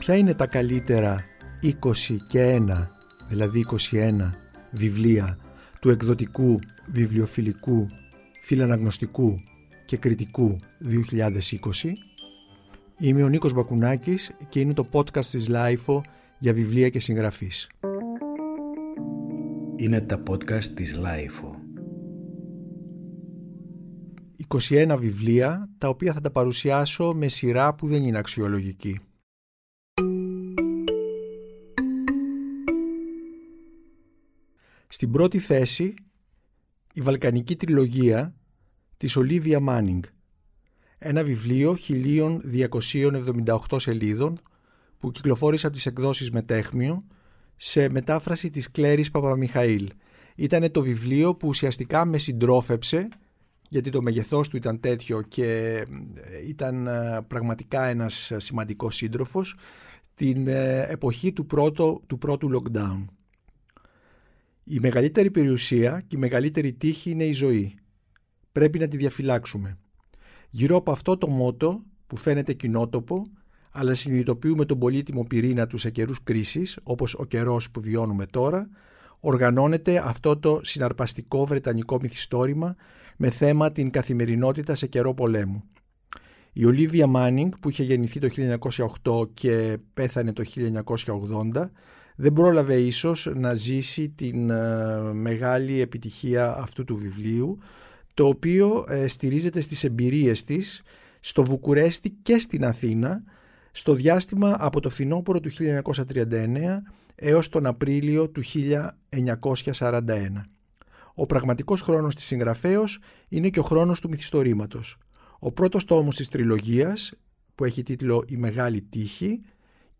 ποια είναι τα καλύτερα 20 και 1, δηλαδή 21 βιβλία του εκδοτικού, βιβλιοφιλικού, φιλαναγνωστικού και κριτικού 2020. Είμαι ο Νίκος Μπακουνάκης και είναι το podcast της Lifeo για βιβλία και συγγραφείς. Είναι τα podcast της Lifeo. 21 βιβλία τα οποία θα τα παρουσιάσω με σειρά που δεν είναι αξιολογική. Στην πρώτη θέση η Βαλκανική Τριλογία της Ολίβια Μάνινγκ. Ένα βιβλίο 1278 σελίδων που κυκλοφόρησε από τις εκδόσεις Μετέχμιο σε μετάφραση της Κλέρης Παπαμιχαήλ. Ήταν το βιβλίο που ουσιαστικά με συντρόφεψε γιατί το μεγεθός του ήταν τέτοιο και ε, ήταν ε, πραγματικά ένας σημαντικός σύντροφος την ε, εποχή του πρώτου, του πρώτου lockdown. Η μεγαλύτερη περιουσία και η μεγαλύτερη τύχη είναι η ζωή. Πρέπει να τη διαφυλάξουμε. Γύρω από αυτό το μότο που φαίνεται κοινότοπο, αλλά συνειδητοποιούμε τον πολύτιμο πυρήνα του σε καιρούς κρίσης, όπως ο καιρός που βιώνουμε τώρα, οργανώνεται αυτό το συναρπαστικό βρετανικό μυθιστόρημα με θέμα την καθημερινότητα σε καιρό πολέμου. Η Ολίβια Μάνινγκ που είχε γεννηθεί το 1908 και πέθανε το 1980 δεν πρόλαβε ίσως να ζήσει την ε, μεγάλη επιτυχία αυτού του βιβλίου το οποίο ε, στηρίζεται στις εμπειρίες της στο Βουκουρέστι και στην Αθήνα στο διάστημα από το φθινόπωρο του 1939 έως τον Απρίλιο του 1941. Ο πραγματικός χρόνος της συγγραφέως είναι και ο χρόνος του μυθιστορήματος. Ο πρώτος τόμος της τριλογίας, που έχει τίτλο «Η Μεγάλη Τύχη»,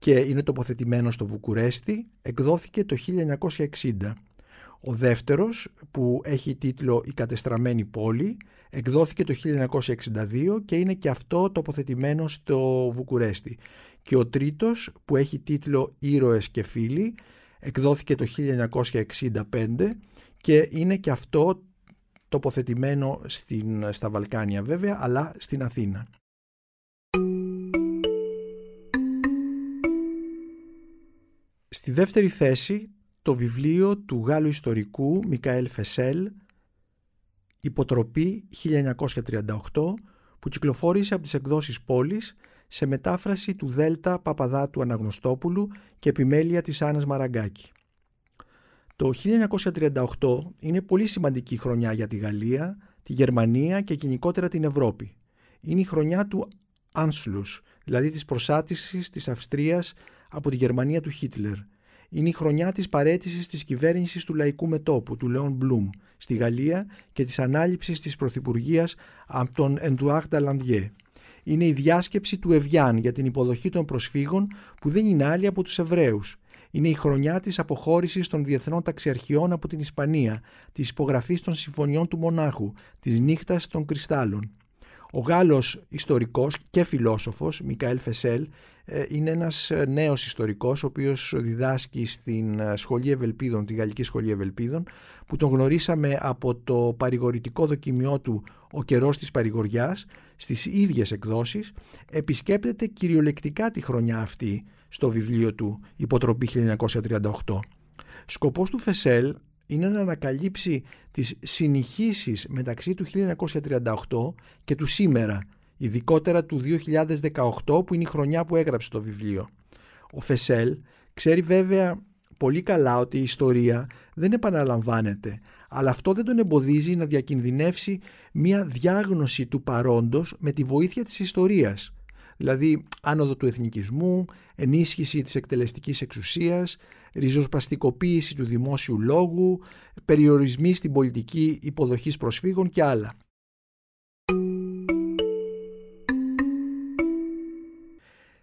και είναι τοποθετημένο στο Βουκουρέστι, εκδόθηκε το 1960. Ο δεύτερος, που έχει τίτλο «Η κατεστραμμένη πόλη», εκδόθηκε το 1962 και είναι και αυτό τοποθετημένο στο Βουκουρέστι. Και ο τρίτος, που έχει τίτλο «Ήρωες και φίλοι», εκδόθηκε το 1965 και είναι και αυτό τοποθετημένο στην, στα Βαλκάνια βέβαια, αλλά στην Αθήνα. Στη δεύτερη θέση το βιβλίο του Γάλλου ιστορικού Μικαέλ Φεσέλ «Υποτροπή 1938» που κυκλοφόρησε από τις εκδόσεις Πόλης σε μετάφραση του Δέλτα Παπαδάτου Αναγνωστόπουλου και επιμέλεια της Άννας Μαραγκάκη. Το 1938 είναι πολύ σημαντική χρονιά για τη Γαλλία, τη Γερμανία και γενικότερα την Ευρώπη. Είναι η χρονιά του Άνσλους, δηλαδή της προσάτησης της Αυστρίας από τη Γερμανία του Χίτλερ. Είναι η χρονιά της παρέτησης της κυβέρνησης του λαϊκού μετόπου, του Λέον Μπλουμ, στη Γαλλία και της ανάληψης της Πρωθυπουργίας από τον Εντουάρ Νταλαντιέ. Είναι η διάσκεψη του Ευγιάν για την υποδοχή των προσφύγων που δεν είναι άλλη από τους Εβραίους. Είναι η χρονιά της αποχώρησης των διεθνών ταξιαρχιών από την Ισπανία, της υπογραφής των συμφωνιών του Μονάχου, της νύχτας των κρυστάλλων. Ο Γάλλος ιστορικός και φιλόσοφος Μικαέλ Φεσέλ ε, είναι ένας ε, νέος ιστορικός ο οποίος διδάσκει στην ε, Σχολή Ευελπίδων, τη Γαλλική Σχολή Ευελπίδων που τον γνωρίσαμε από το παρηγορητικό δοκιμιό του «Ο καιρός της παρηγοριάς» στις ίδιες εκδόσεις επισκέπτεται κυριολεκτικά τη χρονιά αυτή στο βιβλίο του «Υποτροπή 1938». Σκοπός του Φεσέλ είναι να ανακαλύψει τις συνηχήσεις μεταξύ του 1938 και του σήμερα, ειδικότερα του 2018 που είναι η χρονιά που έγραψε το βιβλίο. Ο Φεσέλ ξέρει βέβαια πολύ καλά ότι η ιστορία δεν επαναλαμβάνεται, αλλά αυτό δεν τον εμποδίζει να διακινδυνεύσει μια διάγνωση του παρόντος με τη βοήθεια της ιστορίας. Δηλαδή άνοδο του εθνικισμού, ενίσχυση της εκτελεστικής εξουσίας, ριζοσπαστικοποίηση του δημόσιου λόγου, περιορισμοί στην πολιτική υποδοχής προσφύγων και άλλα.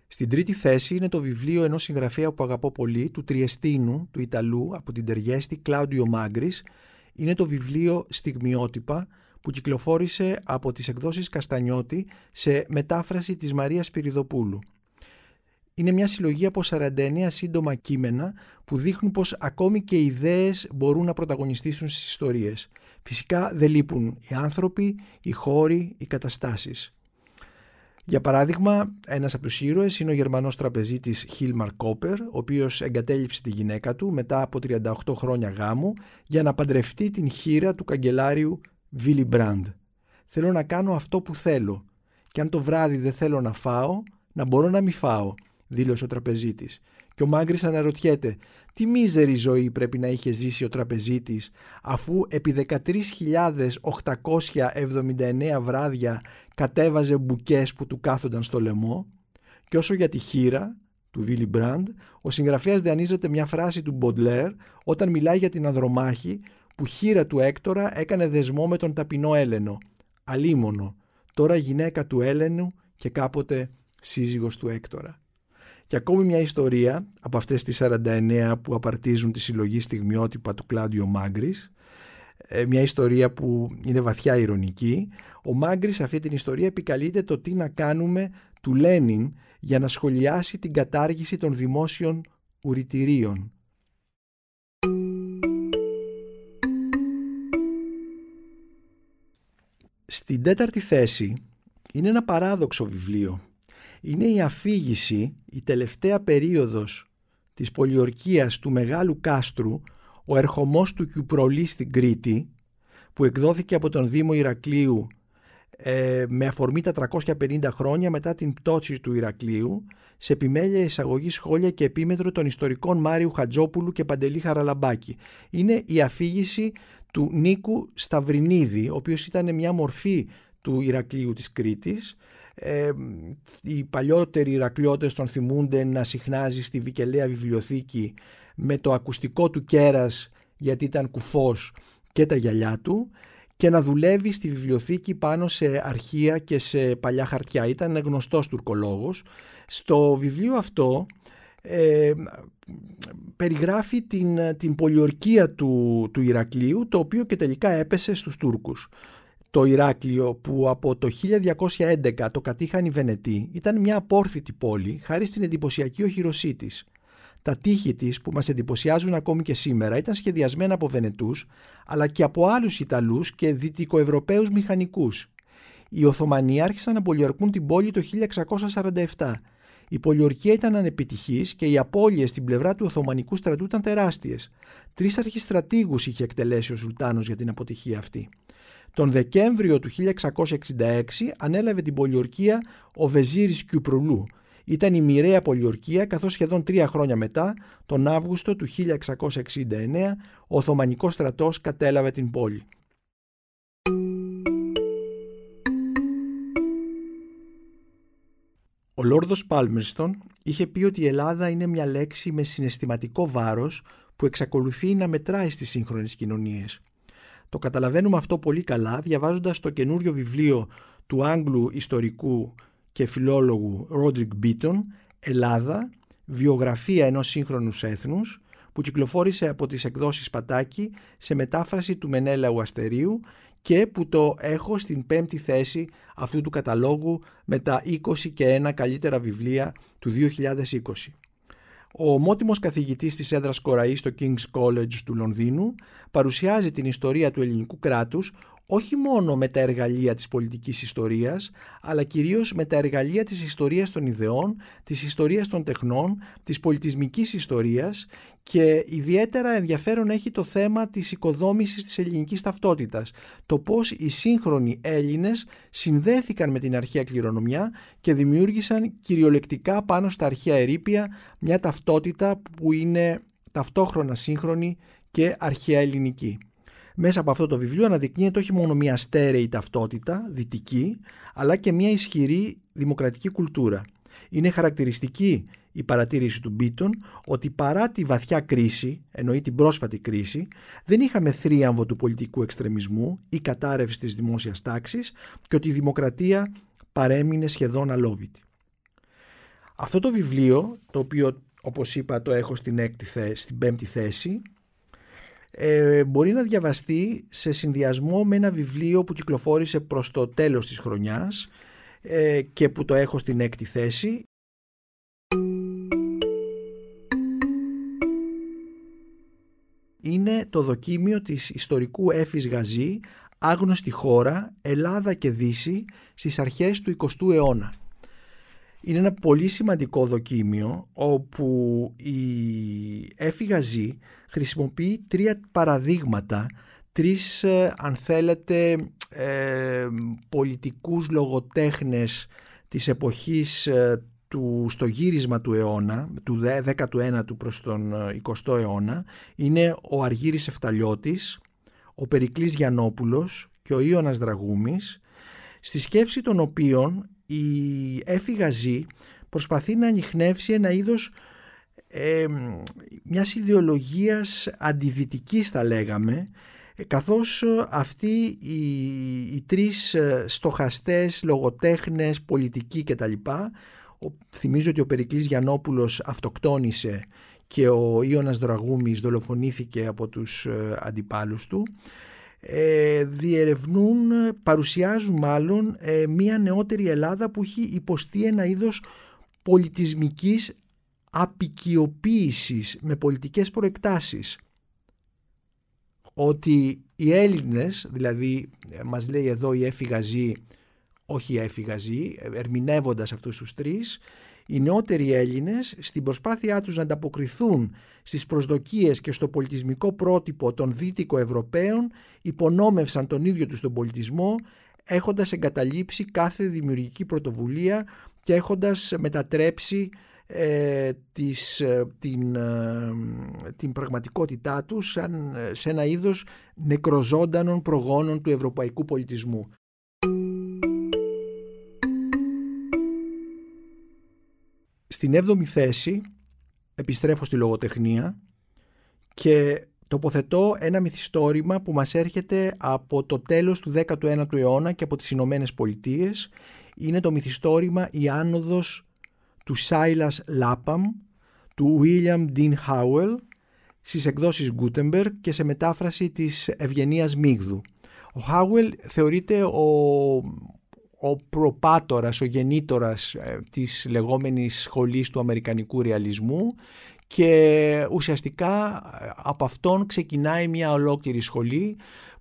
Στην τρίτη θέση είναι το βιβλίο ενός συγγραφέα που αγαπώ πολύ, του Τριεστίνου, του Ιταλού, από την Τεργέστη, Κλάουντιο Μάγκρης. Είναι το βιβλίο «Στιγμιότυπα» που κυκλοφόρησε από τις εκδόσεις Καστανιώτη σε μετάφραση της Μαρίας Πυριδοπούλου είναι μια συλλογή από 49 σύντομα κείμενα που δείχνουν πως ακόμη και οι ιδέες μπορούν να πρωταγωνιστήσουν στις ιστορίες. Φυσικά δεν λείπουν οι άνθρωποι, οι χώροι, οι καταστάσεις. Για παράδειγμα, ένας από τους ήρωες είναι ο Γερμανός τραπεζίτης Χίλμαρ Κόπερ, ο οποίος εγκατέλειψε τη γυναίκα του μετά από 38 χρόνια γάμου για να παντρευτεί την χείρα του καγκελάριου Βίλι Μπραντ. Θέλω να κάνω αυτό που θέλω και αν το βράδυ δεν θέλω να φάω, να μπορώ να μην φάω, δήλωσε ο τραπεζίτης. Και ο Μάγκρης αναρωτιέται τι μίζερη ζωή πρέπει να είχε ζήσει ο τραπεζίτης αφού επί 13.879 βράδια κατέβαζε μπουκές που του κάθονταν στο λαιμό; Και όσο για τη χείρα του Βίλι Μπραντ, ο συγγραφέας διανύζεται μια φράση του Μποντλέρ όταν μιλάει για την ανδρομάχη που χείρα του Έκτορα έκανε δεσμό με τον ταπεινό Έλενο. Αλίμονο, τώρα γυναίκα του Έλενου και κάποτε σύζυγος του Έκτορα. Και ακόμη μια ιστορία από αυτές τις 49 που απαρτίζουν τη συλλογή στιγμιότυπα του Κλάντιο Μάγκρης, ε, μια ιστορία που είναι βαθιά ηρωνική. Ο Μάγκρης σε αυτή την ιστορία επικαλείται το τι να κάνουμε του Λένιν για να σχολιάσει την κατάργηση των δημόσιων ουρητηρίων. Στην τέταρτη θέση είναι ένα παράδοξο βιβλίο είναι η αφήγηση, η τελευταία περίοδος της πολιορκίας του Μεγάλου Κάστρου, ο ερχομός του Κιουπρολή στην Κρήτη, που εκδόθηκε από τον Δήμο Ηρακλείου ε, με αφορμή τα 350 χρόνια μετά την πτώση του Ηρακλείου, σε επιμέλεια εισαγωγή σχόλια και επίμετρο των ιστορικών Μάριου Χατζόπουλου και Παντελή Χαραλαμπάκη. Είναι η αφήγηση του Νίκου Σταυρινίδη, ο οποίος ήταν μια μορφή του Ηρακλείου της Κρήτης, ε, οι παλιότεροι Ηρακλειώτες τον θυμούνται να συχνάζει στη Βικελαία βιβλιοθήκη με το ακουστικό του κέρας γιατί ήταν κουφός και τα γυαλιά του και να δουλεύει στη βιβλιοθήκη πάνω σε αρχεία και σε παλιά χαρτιά. Ήταν γνωστός τουρκολόγος. Στο βιβλίο αυτό ε, περιγράφει την, την πολιορκία του, του Ηρακλείου το οποίο και τελικά έπεσε στους Τούρκους το Ηράκλειο που από το 1211 το κατήχαν οι Βενετοί ήταν μια απόρθητη πόλη χάρη στην εντυπωσιακή οχυρωσή της. Τα τείχη της που μας εντυπωσιάζουν ακόμη και σήμερα ήταν σχεδιασμένα από Βενετούς αλλά και από άλλους Ιταλούς και Δυτικοευρωπαίους μηχανικούς. Οι Οθωμανοί άρχισαν να πολιορκούν την πόλη το 1647. Η πολιορκία ήταν ανεπιτυχής και οι απώλειες στην πλευρά του Οθωμανικού στρατού ήταν τεράστιες. Τρεις αρχιστρατήγους είχε εκτελέσει ο Σουλτάνος για την αποτυχία αυτή. Τον Δεκέμβριο του 1666 ανέλαβε την πολιορκία ο Βεζίρης Κιουπρουλού. Ήταν η μοιραία πολιορκία καθώς σχεδόν τρία χρόνια μετά, τον Αύγουστο του 1669, ο Οθωμανικός στρατός κατέλαβε την πόλη. Ο Λόρδος Πάλμερστον είχε πει ότι η Ελλάδα είναι μια λέξη με συναισθηματικό βάρος που εξακολουθεί να μετράει στις σύγχρονες κοινωνίες. Το καταλαβαίνουμε αυτό πολύ καλά διαβάζοντας το καινούριο βιβλίο του Άγγλου ιστορικού και φιλόλογου Ρόντρικ Μπίτον «Ελλάδα, βιογραφία ενός σύγχρονους έθνους» που κυκλοφόρησε από τις εκδόσεις Πατάκη σε μετάφραση του Μενέλαου Αστερίου και που το έχω στην πέμπτη θέση αυτού του καταλόγου με τα 20 και 1 καλύτερα βιβλία του 2020. Ο ομότιμος καθηγητής της έδρας Κοραής στο King's College του Λονδίνου παρουσιάζει την ιστορία του ελληνικού κράτους όχι μόνο με τα εργαλεία της πολιτικής ιστορίας, αλλά κυρίως με τα εργαλεία της ιστορίας των ιδεών, της ιστορίας των τεχνών, της πολιτισμικής ιστορίας και ιδιαίτερα ενδιαφέρον έχει το θέμα της οικοδόμησης της ελληνικής ταυτότητας, το πώς οι σύγχρονοι Έλληνες συνδέθηκαν με την αρχαία κληρονομιά και δημιούργησαν κυριολεκτικά πάνω στα αρχαία ερήπια μια ταυτότητα που είναι ταυτόχρονα σύγχρονη και αρχαία ελληνική. Μέσα από αυτό το βιβλίο αναδεικνύεται όχι μόνο μια στέρεη ταυτότητα, δυτική, αλλά και μια ισχυρή δημοκρατική κουλτούρα. Είναι χαρακτηριστική η παρατήρηση του Μπίτον ότι παρά τη βαθιά κρίση, εννοεί την πρόσφατη κρίση, δεν είχαμε θρίαμβο του πολιτικού εξτρεμισμού ή κατάρρευση της δημόσιας τάξης και ότι η δημοκρατία παρέμεινε σχεδόν αλόβητη. Αυτό το βιβλίο, το οποίο όπως είπα το έχω στην, έκτη στην πέμπτη θέση, ε, μπορεί να διαβαστεί σε συνδυασμό με ένα βιβλίο που κυκλοφόρησε προς το τέλος της χρονιάς ε, και που το έχω στην έκτη θέση. Είναι το δοκίμιο της ιστορικού Έφης Γαζή «Άγνωστη χώρα, Ελλάδα και Δύση» στις αρχές του 20ου αιώνα. Είναι ένα πολύ σημαντικό δοκίμιο όπου η Έφη χρησιμοποιεί τρία παραδείγματα, τρεις ε, αν θέλετε ε, πολιτικούς λογοτέχνες της εποχής ε, του, στο γύρισμα του αιώνα, του 19ου προς τον 20ο ε, αιώνα, είναι ο Αργύρης Εφταλιώτης, ο Περικλής Γιαννόπουλος και ο Ιώνας Δραγούμης, στη σκέψη των οποίων η Έφη Γαζή προσπαθεί να ανοιχνεύσει ένα είδος ε, μιας ιδεολογίας αντιδυτικής θα λέγαμε καθώς αυτοί οι, οι τρεις στοχαστές, λογοτέχνες, πολιτικοί κτλ θυμίζω ότι ο Περικλής Γιαννόπουλος αυτοκτόνησε και ο Ιώνας Δραγούμης δολοφονήθηκε από τους ε, αντιπάλους του ε, διερευνούν, παρουσιάζουν μάλλον ε, μια νεότερη Ελλάδα που έχει υποστεί ένα είδος πολιτισμικής απικιοποίησης με πολιτικές προεκτάσεις. Ότι οι Έλληνες, δηλαδή μας λέει εδώ η Έφη όχι έφυγαζή, ερμηνεύοντας αυτούς τους τρεις, οι νεότεροι Έλληνες στην προσπάθειά τους να ανταποκριθούν στις προσδοκίες και στο πολιτισμικό πρότυπο των Δυτικό Ευρωπαίων υπονόμευσαν τον ίδιο τους τον πολιτισμό έχοντας εγκαταλείψει κάθε δημιουργική πρωτοβουλία και έχοντας μετατρέψει ε, της, ε, την, ε, την πραγματικότητά τους σαν, σε ένα είδος νεκροζώντανων προγόνων του ευρωπαϊκού πολιτισμού. Στην 7η θέση επιστρέφω στη λογοτεχνία και τοποθετώ ένα μυθιστόρημα που μας έρχεται από το τέλος του 19ου αιώνα και από τις Ηνωμένες Πολιτείες. Είναι το μυθιστόρημα «Η άνοδος του Σάιλας Λάπαμ» του William Dean Howell στις εκδόσεις Gutenberg και σε μετάφραση της Ευγενίας Μίγδου. Ο Χάουελ θεωρείται ο, ο προπάτορας, ο γεννήτορας ε, της λεγόμενης σχολής του Αμερικανικού ρεαλισμού και ουσιαστικά ε, από αυτόν ξεκινάει μια ολόκληρη σχολή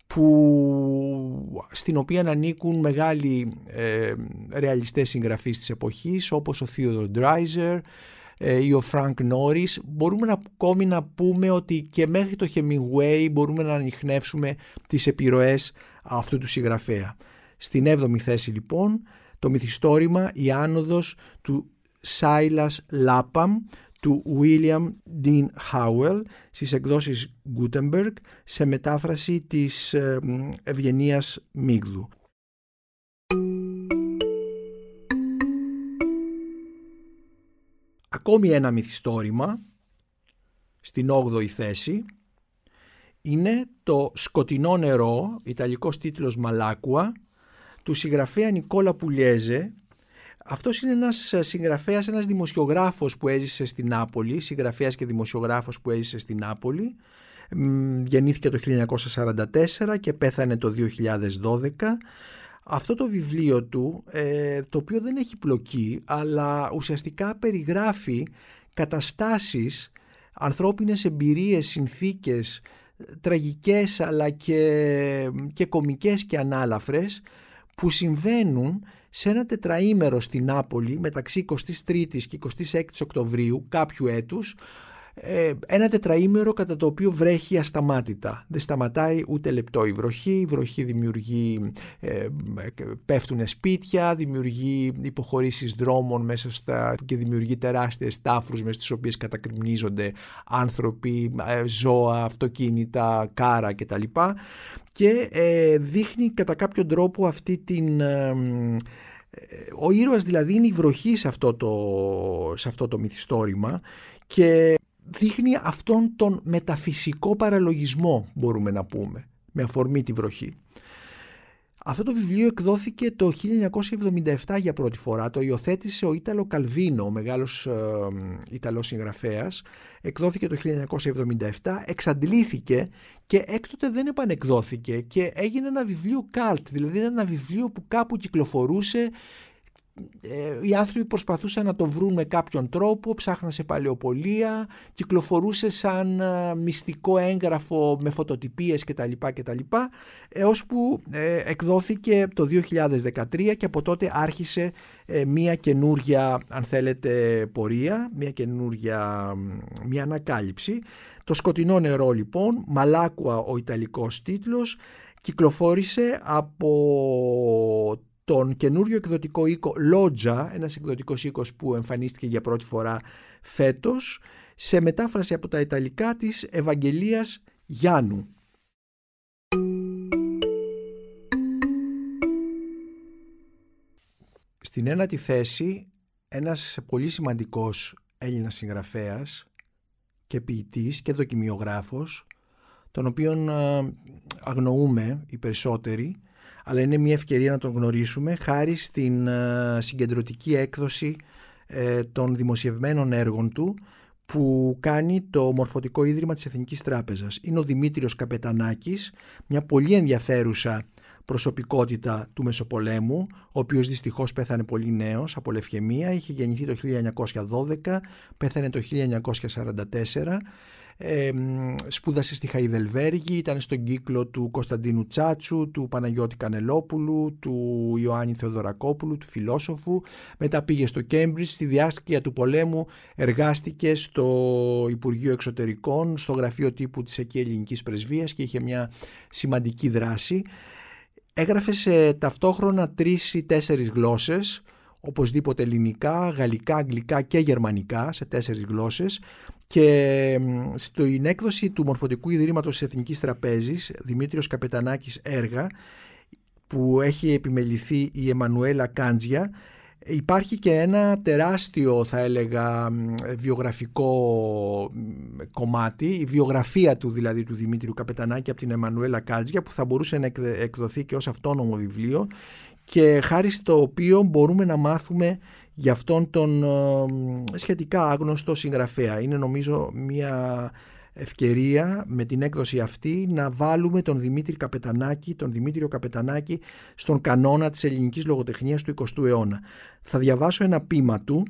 που, στην οποία ανήκουν μεγάλοι ε, ρεαλιστές συγγραφείς της εποχής όπως ο Theodore Dreiser ε, ή ο Frank Norris μπορούμε να, ακόμη να πούμε ότι και μέχρι το Hemingway μπορούμε να ανοιχνεύσουμε τις επιρροές αυτού του συγγραφέα. Στην 7η θέση λοιπόν το μυθιστόρημα «Η άνοδος» του Σάιλας Λάπαμ του William Dean Howell στις εκδόσεις Gutenberg σε μετάφραση της ε, Ευγενίας Μίγδου. Ακόμη ένα μυθιστόρημα στην 8η θέση είναι το «Σκοτεινό νερό», ιταλικός τίτλος «Μαλάκουα», του συγγραφέα Νικόλα Πουλιέζε. Αυτός είναι ένας συγγραφέας, ένας δημοσιογράφος που έζησε στην Νάπολη, συγγραφέας και δημοσιογράφος που έζησε στην Νάπολη. Γεννήθηκε το 1944 και πέθανε το 2012. Αυτό το βιβλίο του, ε, το οποίο δεν έχει πλοκή, αλλά ουσιαστικά περιγράφει καταστάσεις, ανθρώπινες εμπειρίες, συνθήκες, τραγικές αλλά και, και κομικές και ανάλαφρες που συμβαίνουν σε ένα τετραήμερο στην Νάπολη μεταξύ 23ης και 26ης Οκτωβρίου κάποιου έτους ε, ένα τετραήμερο κατά το οποίο βρέχει ασταμάτητα. Δεν σταματάει ούτε λεπτό η βροχή. Η βροχή δημιουργεί, ε, πέφτουν σπίτια, δημιουργεί υποχωρήσεις δρόμων μέσα στα, και δημιουργεί τεράστιες τάφρους μες στις οποίες κατακριμνίζονται άνθρωποι, ε, ζώα, αυτοκίνητα, κάρα κτλ. Και ε, δείχνει κατά κάποιο τρόπο αυτή την... ο ήρωας δηλαδή είναι η βροχή σε αυτό το, σε αυτό το μυθιστόρημα και δείχνει αυτόν τον μεταφυσικό παραλογισμό μπορούμε να πούμε με αφορμή τη βροχή. Αυτό το βιβλίο εκδόθηκε το 1977 για πρώτη φορά. Το υιοθέτησε ο Ίταλο Καλβίνο, ο μεγάλος ε, Ιταλός συγγραφέας. Εκδόθηκε το 1977, εξαντλήθηκε και έκτοτε δεν επανεκδόθηκε και έγινε ένα βιβλίο cult, δηλαδή ένα βιβλίο που κάπου κυκλοφορούσε ε, οι άνθρωποι προσπαθούσαν να το βρουν με κάποιον τρόπο, ψάχναν σε παλαιοπολία, κυκλοφορούσε σαν ε, μυστικό έγγραφο με φωτοτυπίες κτλ. κτλ έως που ε, εκδόθηκε το 2013 και από τότε άρχισε μία καινούρια αν θέλετε πορεία, μία καινούρια μία ανακάλυψη. Το σκοτεινό νερό λοιπόν, Μαλάκουα ο ιταλικός τίτλος, κυκλοφόρησε από τον καινούριο εκδοτικό οίκο Loggia, ένας εκδοτικός οίκος που εμφανίστηκε για πρώτη φορά φέτος, σε μετάφραση από τα Ιταλικά της Ευαγγελίας Γιάννου. Στην ένατη θέση ένας πολύ σημαντικός Έλληνας συγγραφέας και ποιητής και δοκιμιογράφος τον οποίον ε, αγνοούμε οι περισσότεροι αλλά είναι μια ευκαιρία να τον γνωρίσουμε χάρη στην ε, συγκεντρωτική έκδοση ε, των δημοσιευμένων έργων του που κάνει το Μορφωτικό Ίδρυμα της Εθνικής Τράπεζας. Είναι ο Δημήτριος Καπετανάκης, μια πολύ ενδιαφέρουσα προσωπικότητα του Μεσοπολέμου, ο οποίος δυστυχώς πέθανε πολύ νέος από λευχαιμία, είχε γεννηθεί το 1912, πέθανε το 1944 ε, σπούδασε στη Χαϊδελβέργη, ήταν στον κύκλο του Κωνσταντίνου Τσάτσου, του Παναγιώτη Κανελόπουλου, του Ιωάννη Θεοδωρακόπουλου, του φιλόσοφου. Μετά πήγε στο Κέμπριτζ, στη διάσκεια του πολέμου εργάστηκε στο Υπουργείο Εξωτερικών, στο γραφείο τύπου της εκεί ελληνικής πρεσβείας και είχε μια σημαντική δράση. Έγραφε σε ταυτόχρονα τρεις ή τέσσερις γλώσσες, οπωσδήποτε ελληνικά, γαλλικά, αγγλικά και γερμανικά σε τέσσερις γλώσσες. Και στην έκδοση του Μορφωτικού Ιδρύματος της Εθνικής Τραπέζης Δημήτριος Καπετανάκης έργα που έχει επιμεληθεί η Εμμανουέλα Κάντζια υπάρχει και ένα τεράστιο θα έλεγα βιογραφικό κομμάτι η βιογραφία του δηλαδή του Δημήτριου Καπετανάκη από την Εμμανουέλα Κάντζια που θα μπορούσε να εκδοθεί και ως αυτόνομο βιβλίο και χάρη στο οποίο μπορούμε να μάθουμε για αυτόν τον ε, σχετικά άγνωστο συγγραφέα. Είναι νομίζω μια ευκαιρία με την έκδοση αυτή να βάλουμε τον Δημήτρη Καπετανάκη, τον Δημήτριο Καπετανάκη στον κανόνα της ελληνικής λογοτεχνίας του 20ου αιώνα. Θα διαβάσω ένα πείμα του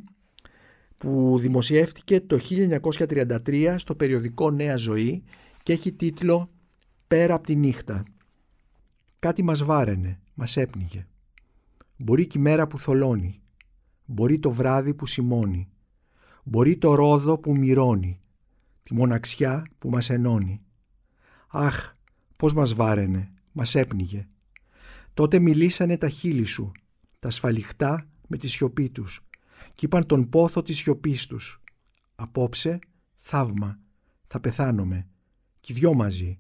που δημοσιεύτηκε το 1933 στο περιοδικό Νέα Ζωή και έχει τίτλο «Πέρα από τη νύχτα». Κάτι μας βάραινε, μας έπνιγε. Μπορεί και η μέρα που θολώνει, Μπορεί το βράδυ που σημώνει. Μπορεί το ρόδο που μυρώνει. Τη μοναξιά που μας ενώνει. Αχ, πώς μας βάραινε, μας έπνιγε. Τότε μιλήσανε τα χείλη σου, τα σφαλιχτά με τη σιωπή τους κι είπαν τον πόθο της σιωπής τους. Απόψε, θαύμα, θα πεθάνομαι, κι δυο μαζί.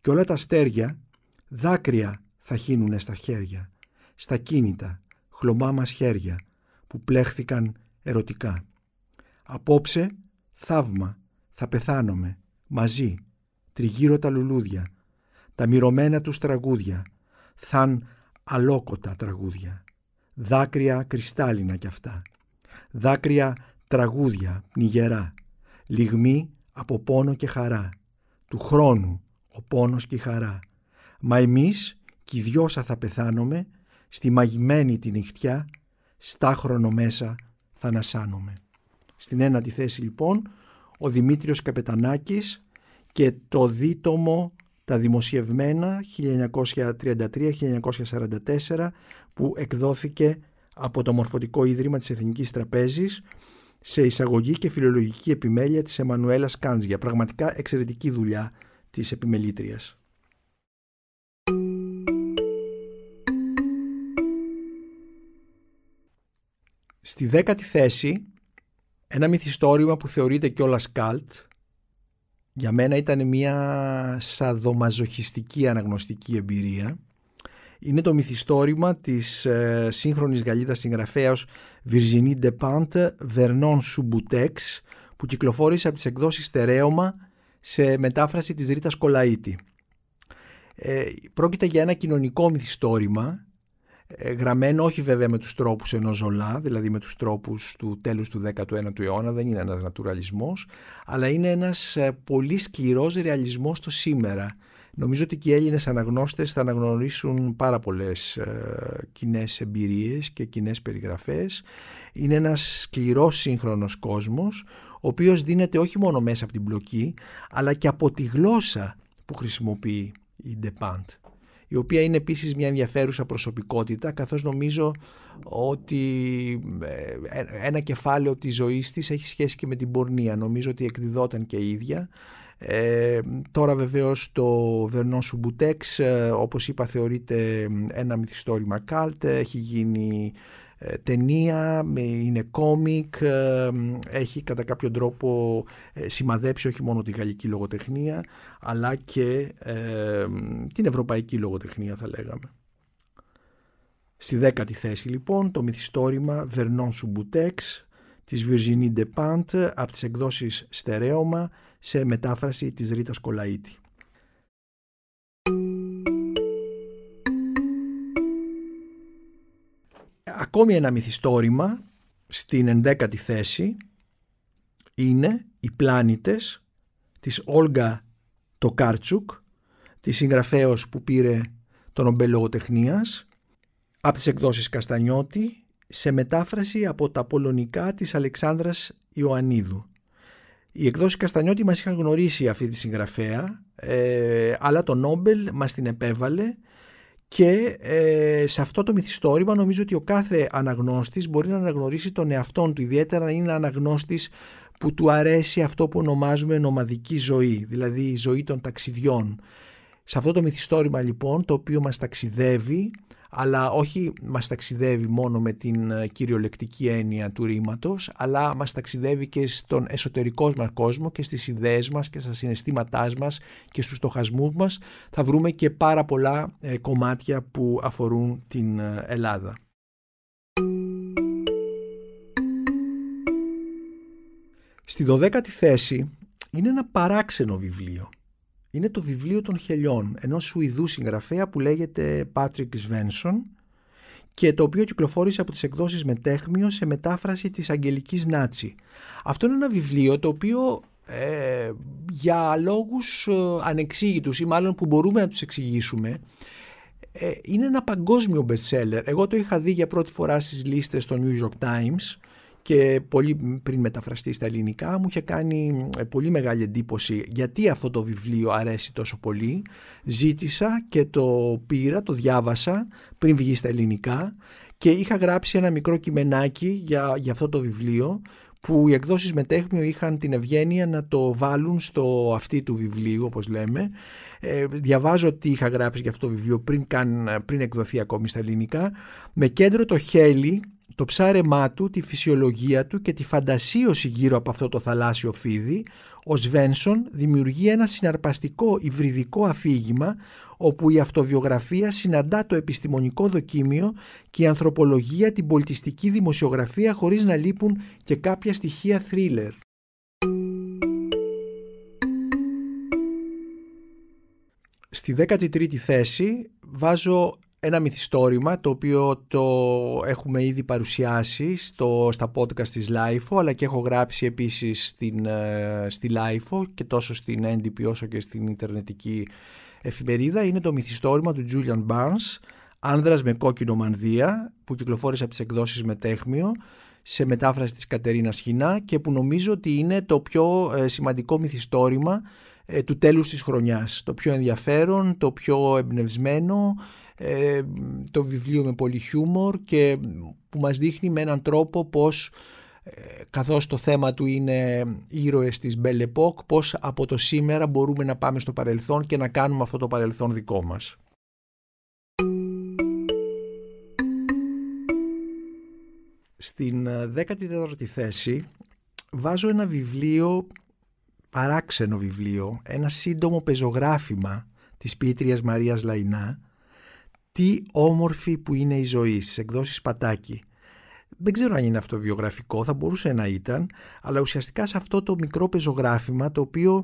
Κι όλα τα αστέρια, δάκρυα θα χύνουνε στα χέρια, στα κίνητα, χλωμά μας χέρια, που πλέχθηκαν ερωτικά. Απόψε, θαύμα, θα πεθάνομαι, μαζί, τριγύρω τα λουλούδια, τα μυρωμένα τους τραγούδια, θαν αλόκοτα τραγούδια, δάκρυα κρυστάλλινα κι αυτά, δάκρυα τραγούδια πνιγερά, λιγμή από πόνο και χαρά, του χρόνου ο πόνος και η χαρά. Μα εμείς κι οι δυόσα θα πεθάνομαι, στη μαγειμένη τη νυχτιά στάχρονο μέσα θα ανασάνομαι. Στην ένατη θέση λοιπόν ο Δημήτριος Καπετανάκης και το δίτομο τα δημοσιευμένα 1933-1944 που εκδόθηκε από το Μορφωτικό Ίδρυμα της Εθνικής Τραπέζης σε εισαγωγή και φιλολογική επιμέλεια της Εμμανουέλας Κάντζια. Πραγματικά εξαιρετική δουλειά της επιμελήτριας. Στη δέκατη θέση, ένα μυθιστόρημα που θεωρείται κιόλας καλτ, για μένα ήταν μια σαδομαζοχιστική αναγνωστική εμπειρία. Είναι το μυθιστόρημα της ε, σύγχρονης Γαλλίδας συγγραφέας Virginie Despentes Vernon Subutex που κυκλοφόρησε από τις εκδόσεις Στερέωμα σε μετάφραση της Ρίτας Κολαΐτη. Ε, πρόκειται για ένα κοινωνικό μυθιστόρημα ε, γραμμένο όχι βέβαια με τους τρόπους ενός Ζολά, δηλαδή με τους τρόπους του τέλους του 19ου αιώνα, δεν είναι ένας νατουραλισμός, αλλά είναι ένας ε, πολύ σκληρός ρεαλισμός το σήμερα, Νομίζω ότι και οι Έλληνες αναγνώστες θα αναγνωρίσουν πάρα πολλές ε, κοινές εμπειρίες και κοινές περιγραφές. Είναι ένας σκληρός σύγχρονος κόσμος, ο οποίος δίνεται όχι μόνο μέσα από την μπλοκή, αλλά και από τη γλώσσα που χρησιμοποιεί η Ντεπάντ η οποία είναι επίσης μια ενδιαφέρουσα προσωπικότητα καθώς νομίζω ότι ε, ένα κεφάλαιο της ζωής της έχει σχέση και με την πορνεία. Νομίζω ότι εκδιδόταν και η ίδια. Ε, τώρα βεβαίως το Vernon Subutex ε, όπως είπα θεωρείται ένα μυθιστόρημα καλτ έχει γίνει ε, ταινία, είναι κόμικ, ε, έχει κατά κάποιο τρόπο ε, σημαδέψει όχι μόνο τη γαλλική λογοτεχνία αλλά και την ευρωπαϊκή λογοτεχνία θα λέγαμε. Στη δέκατη θέση λοιπόν το μυθιστόρημα Vernon Subutex της Virginie Despentes από τις εκδόσεις Στερέωμα σε μετάφραση της Ρίτας Κολαΐτη. Ακόμη ένα μυθιστόρημα στην ενδέκατη θέση είναι «Οι πλάνητες» της Όλγα Τοκάρτσουκ, της συγγραφέως που πήρε τον Νομπέλ Λογοτεχνίας, από τις εκδόσεις Καστανιώτη, σε μετάφραση από τα πολωνικά της Αλεξάνδρας Ιωαννίδου. Οι εκδόσεις Καστανιώτη μας είχαν γνωρίσει αυτή τη συγγραφέα, ε, αλλά το Νόμπελ μας την επέβαλε και ε, σε αυτό το μυθιστόρημα νομίζω ότι ο κάθε αναγνώστης μπορεί να αναγνωρίσει τον εαυτόν του, ιδιαίτερα να είναι αναγνώστης που του αρέσει αυτό που ονομάζουμε νομαδική ζωή, δηλαδή η ζωή των ταξιδιών. Σε αυτό το μυθιστόρημα λοιπόν, το οποίο μας ταξιδεύει, αλλά όχι μας ταξιδεύει μόνο με την ε, κυριολεκτική έννοια του ρήματος, αλλά μας ταξιδεύει και στον εσωτερικό μας κόσμο και στις ιδέες μας και στα συναισθήματάς μας και στους στοχασμούς μας. Θα βρούμε και πάρα πολλά ε, κομμάτια που αφορούν την ε, Ελλάδα. Στη 12η θέση είναι ένα παράξενο βιβλίο είναι το βιβλίο των χελιών ενός Σουηδού συγγραφέα που λέγεται Patrick Svensson και το οποίο κυκλοφόρησε από τις εκδόσεις Μετέχμιο σε μετάφραση της Αγγελικής Νάτσι. Αυτό είναι ένα βιβλίο το οποίο ε, για λόγους ε, ανεξήγητους ή μάλλον που μπορούμε να τους εξηγήσουμε ε, είναι ένα παγκόσμιο bestseller. Εγώ το είχα δει για πρώτη φορά στις λίστες στο New York Times και πολύ πριν μεταφραστεί στα ελληνικά μου είχε κάνει ε, πολύ μεγάλη εντύπωση γιατί αυτό το βιβλίο αρέσει τόσο πολύ. Ζήτησα και το πήρα, το διάβασα πριν βγει στα ελληνικά και είχα γράψει ένα μικρό κειμενάκι για, για αυτό το βιβλίο που οι εκδόσεις Μετέχμιο είχαν την ευγένεια να το βάλουν στο αυτή του βιβλίου όπως λέμε. Ε, διαβάζω τι είχα γράψει για αυτό το βιβλίο πριν, καν, πριν εκδοθεί ακόμη στα ελληνικά με κέντρο το χέλι το ψάρεμά του, τη φυσιολογία του και τη φαντασίωση γύρω από αυτό το θαλάσσιο φίδι, ο Σβένσον δημιουργεί ένα συναρπαστικό υβριδικό αφήγημα όπου η αυτοβιογραφία συναντά το επιστημονικό δοκίμιο και η ανθρωπολογία την πολιτιστική δημοσιογραφία χωρίς να λείπουν και κάποια στοιχεία θρίλερ. Στη 13η θέση βάζω ένα μυθιστόρημα το οποίο το έχουμε ήδη παρουσιάσει στο, στα podcast της LIFO αλλά και έχω γράψει επίσης στην, ε, στη LIFO και τόσο στην έντυπη όσο και στην ιντερνετική εφημερίδα είναι το μυθιστόρημα του Julian Barnes «Άνδρας με κόκκινο μανδύα» που κυκλοφόρησε από τις εκδόσεις Μετέχμιο σε μετάφραση της Κατερίνα Χινά και που νομίζω ότι είναι το πιο ε, σημαντικό μυθιστόρημα ε, του τέλους της χρονιάς. Το πιο ενδιαφέρον, το πιο εμπνευσμένο ε, το βιβλίο με πολύ χιούμορ και που μας δείχνει με έναν τρόπο πως ε, καθώς το θέμα του είναι ήρωες της Belle Epoque πως από το σήμερα μπορούμε να πάμε στο παρελθόν και να κάνουμε αυτό το παρελθόν δικό μας. Στην 14η ε, θέση βάζω ένα βιβλίο, παράξενο βιβλίο, ένα σύντομο πεζογράφημα της ποιήτριας Μαρίας Λαϊνά τι όμορφη που είναι η ζωή στις εκδόσεις Πατάκη. Δεν ξέρω αν είναι αυτοβιογραφικό, θα μπορούσε να ήταν, αλλά ουσιαστικά σε αυτό το μικρό πεζογράφημα το οποίο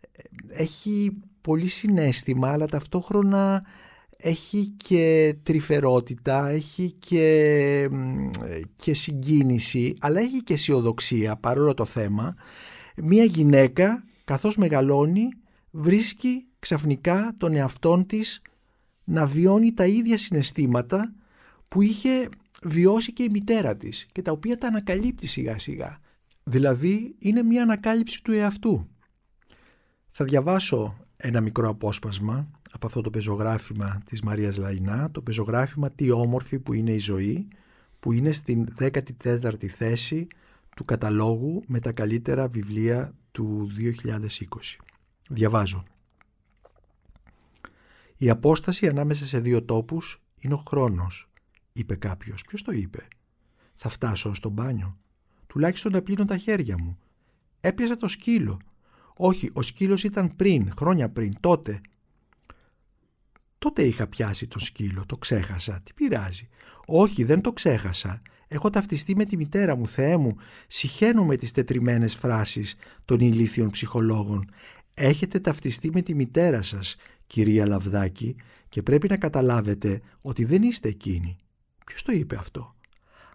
ε, έχει πολύ συνέστημα αλλά ταυτόχρονα έχει και τρυφερότητα, έχει και, και συγκίνηση αλλά έχει και αισιοδοξία παρόλο το θέμα. Μία γυναίκα καθώς μεγαλώνει βρίσκει ξαφνικά τον εαυτόν της να βιώνει τα ίδια συναισθήματα που είχε βιώσει και η μητέρα της και τα οποία τα ανακαλύπτει σιγά σιγά. Δηλαδή είναι μια ανακάλυψη του εαυτού. Θα διαβάσω ένα μικρό απόσπασμα από αυτό το πεζογράφημα της Μαρίας Λαϊνά, το πεζογράφημα «Τι όμορφη που είναι η ζωή», που είναι στην 14η θέση του καταλόγου με τα καλύτερα βιβλία του 2020. Διαβάζω. «Η απόσταση ανάμεσα σε δύο τόπους είναι ο χρόνος», είπε κάποιος. Ποιος το είπε; «Θα φτάσω στο μπάνιο. Τουλάχιστον να πλύνω τα χέρια μου. Έπιασα το σκύλο. Όχι, ο σκύλος ήταν πριν, χρόνια πριν, τότε. Τότε είχα πιάσει το σκύλο, το ξέχασα. Τι πειράζει. Όχι, δεν το ξέχασα. Έχω ταυτιστεί με τη μητέρα μου, Θεέ μου. Συχαίνω με τις τετριμένες φράσεις των ηλίθιων ψυχολόγων. Έχετε ταυτιστεί με τη μητέρα σας, κυρία Λαβδάκη, και πρέπει να καταλάβετε ότι δεν είστε εκείνη. Ποιος το είπε αυτό;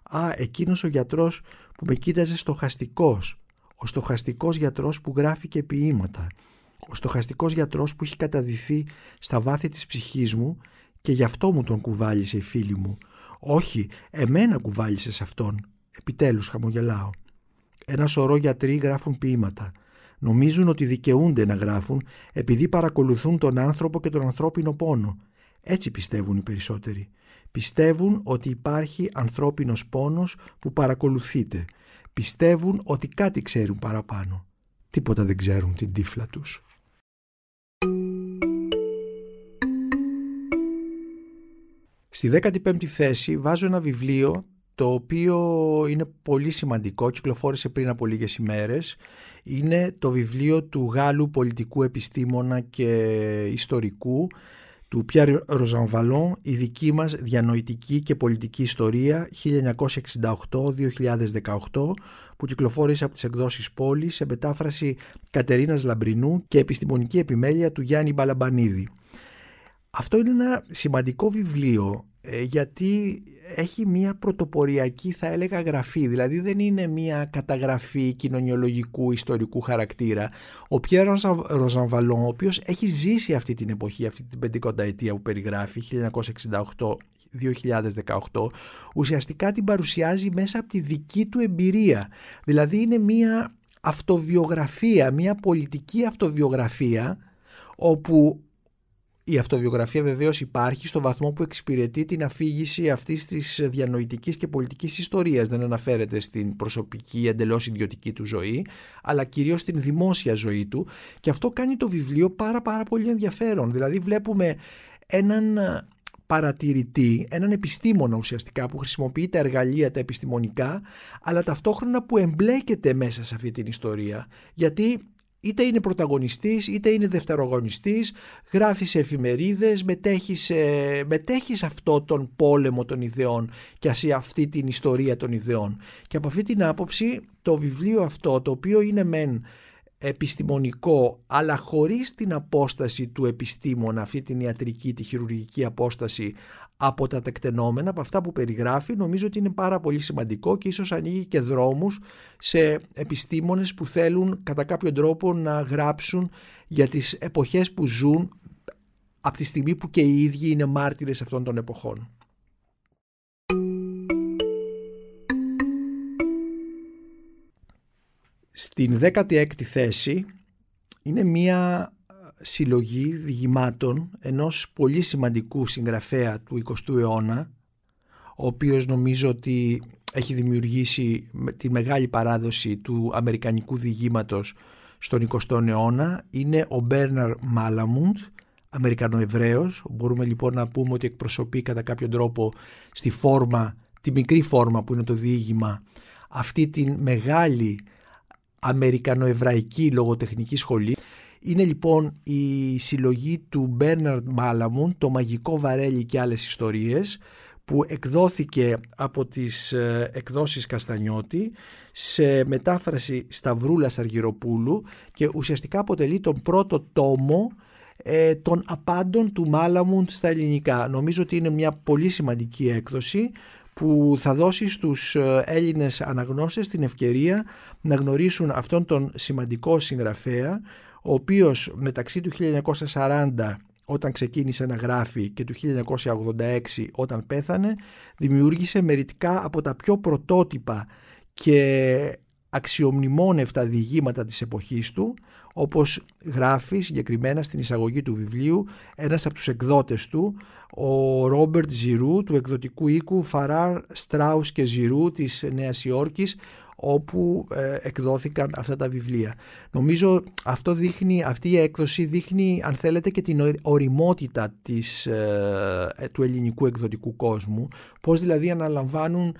Α, εκείνος ο γιατρός που με κοίταζε στοχαστικός. Ο στοχαστικός γιατρός που γράφει και ποίηματα. Ο στοχαστικός γιατρός που έχει καταδυθεί στα βάθη της ψυχής μου και γι' αυτό μου τον κουβάλισε η φίλη μου. Όχι, εμένα κουβάλισε σε αυτόν. Επιτέλους χαμογελάω. Ένα σωρό γιατροί γράφουν ποίηματα. Νομίζουν ότι δικαιούνται να γράφουν επειδή παρακολουθούν τον άνθρωπο και τον ανθρώπινο πόνο. Έτσι πιστεύουν οι περισσότεροι. Πιστεύουν ότι υπάρχει ανθρώπινος πόνος που παρακολουθείται. Πιστεύουν ότι κάτι ξέρουν παραπάνω. Τίποτα δεν ξέρουν την τύφλα τους. Στη 15η θέση βάζω ένα βιβλίο το οποίο είναι πολύ σημαντικό, κυκλοφόρησε πριν από λίγες ημέρες. Είναι το βιβλίο του Γάλλου πολιτικού επιστήμονα και ιστορικού του Πιάρ Ροζανβαλόν «Η δική μας διανοητική και πολιτική ιστορία 1968-2018» που κυκλοφόρησε από τις εκδόσεις Πόλης σε μετάφραση Κατερίνας Λαμπρινού και επιστημονική επιμέλεια του Γιάννη Μπαλαμπανίδη. Αυτό είναι ένα σημαντικό βιβλίο ε, γιατί έχει μια πρωτοποριακή θα έλεγα γραφή, δηλαδή δεν είναι μια καταγραφή κοινωνιολογικού ιστορικού χαρακτήρα. Ο Πιέρο Ροζανβαλόν, ο οποίος έχει ζήσει αυτή την εποχή, αυτή την πεντηκονταετία που περιγράφει, 1968-2018, ουσιαστικά την παρουσιάζει μέσα από τη δική του εμπειρία. Δηλαδή είναι μια αυτοβιογραφία, μια πολιτική αυτοβιογραφία όπου η αυτοβιογραφία βεβαίως υπάρχει στο βαθμό που εξυπηρετεί την αφήγηση αυτής της διανοητικής και πολιτικής ιστορίας. Δεν αναφέρεται στην προσωπική, εντελώς ιδιωτική του ζωή, αλλά κυρίως στην δημόσια ζωή του. Και αυτό κάνει το βιβλίο πάρα, πάρα πολύ ενδιαφέρον. Δηλαδή, βλέπουμε έναν παρατηρητή, έναν επιστήμονα ουσιαστικά που χρησιμοποιεί τα εργαλεία τα επιστημονικά αλλά ταυτόχρονα που εμπλέκεται μέσα σε αυτή την ιστορία γιατί είτε είναι πρωταγωνιστής είτε είναι δευτερογωνιστής, γράφει σε εφημερίδες, μετέχει σε, μετέχει σε αυτό τον πόλεμο των ιδεών και σε αυτή την ιστορία των ιδεών. Και από αυτή την άποψη το βιβλίο αυτό το οποίο είναι μεν επιστημονικό αλλά χωρίς την απόσταση του επιστήμονα αυτή την ιατρική, τη χειρουργική απόσταση από τα τεκτενόμενα, από αυτά που περιγράφει, νομίζω ότι είναι πάρα πολύ σημαντικό και ίσως ανοίγει και δρόμους σε επιστήμονες που θέλουν κατά κάποιο τρόπο να γράψουν για τις εποχές που ζουν από τη στιγμή που και οι ίδιοι είναι μάρτυρες αυτών των εποχών. Στην 16η θέση είναι μία συλλογή διηγημάτων ενός πολύ σημαντικού συγγραφέα του 20ου αιώνα ο οποίος νομίζω ότι έχει δημιουργήσει τη μεγάλη παράδοση του αμερικανικού διηγήματος στον 20ο αιώνα είναι ο Μπέρναρ Μάλαμουντ Αμερικανοεβραίος. Μπορούμε λοιπόν να πούμε ότι εκπροσωπεί κατά κάποιο τρόπο στη φόρμα τη μικρή φόρμα που είναι το διήγημα αυτή τη μεγάλη αμερικανοεβραϊκή λογοτεχνική σχολή είναι λοιπόν η συλλογή του Μπέρναρντ Μάλαμουν «Το μαγικό βαρέλι και άλλες ιστορίες» που εκδόθηκε από τις ε, εκδόσεις Καστανιώτη σε μετάφραση Σταυρούλας Αργυροπούλου και ουσιαστικά αποτελεί τον πρώτο τόμο ε, των απάντων του Μάλαμουν στα ελληνικά. Νομίζω ότι είναι μια πολύ σημαντική έκδοση που θα δώσει στους ε, Έλληνες αναγνώστες την ευκαιρία να γνωρίσουν αυτόν τον σημαντικό συγγραφέα ο οποίος μεταξύ του 1940 όταν ξεκίνησε να γράφει και του 1986 όταν πέθανε δημιούργησε μερικά από τα πιο πρωτότυπα και αξιομνημόνευτα διηγήματα της εποχής του όπως γράφει συγκεκριμένα στην εισαγωγή του βιβλίου ένας από τους εκδότες του ο Ρόμπερτ Ζιρού του εκδοτικού οίκου Φαράρ Στράους και Ζιρού της Νέας Υόρκης όπου ε, εκδόθηκαν αυτά τα βιβλία. Νομίζω αυτό δείχνει, αυτή η έκδοση δείχνει αν θέλετε και την οριμότητα της, ε, ε, του ελληνικού εκδοτικού κόσμου πώς δηλαδή αναλαμβάνουν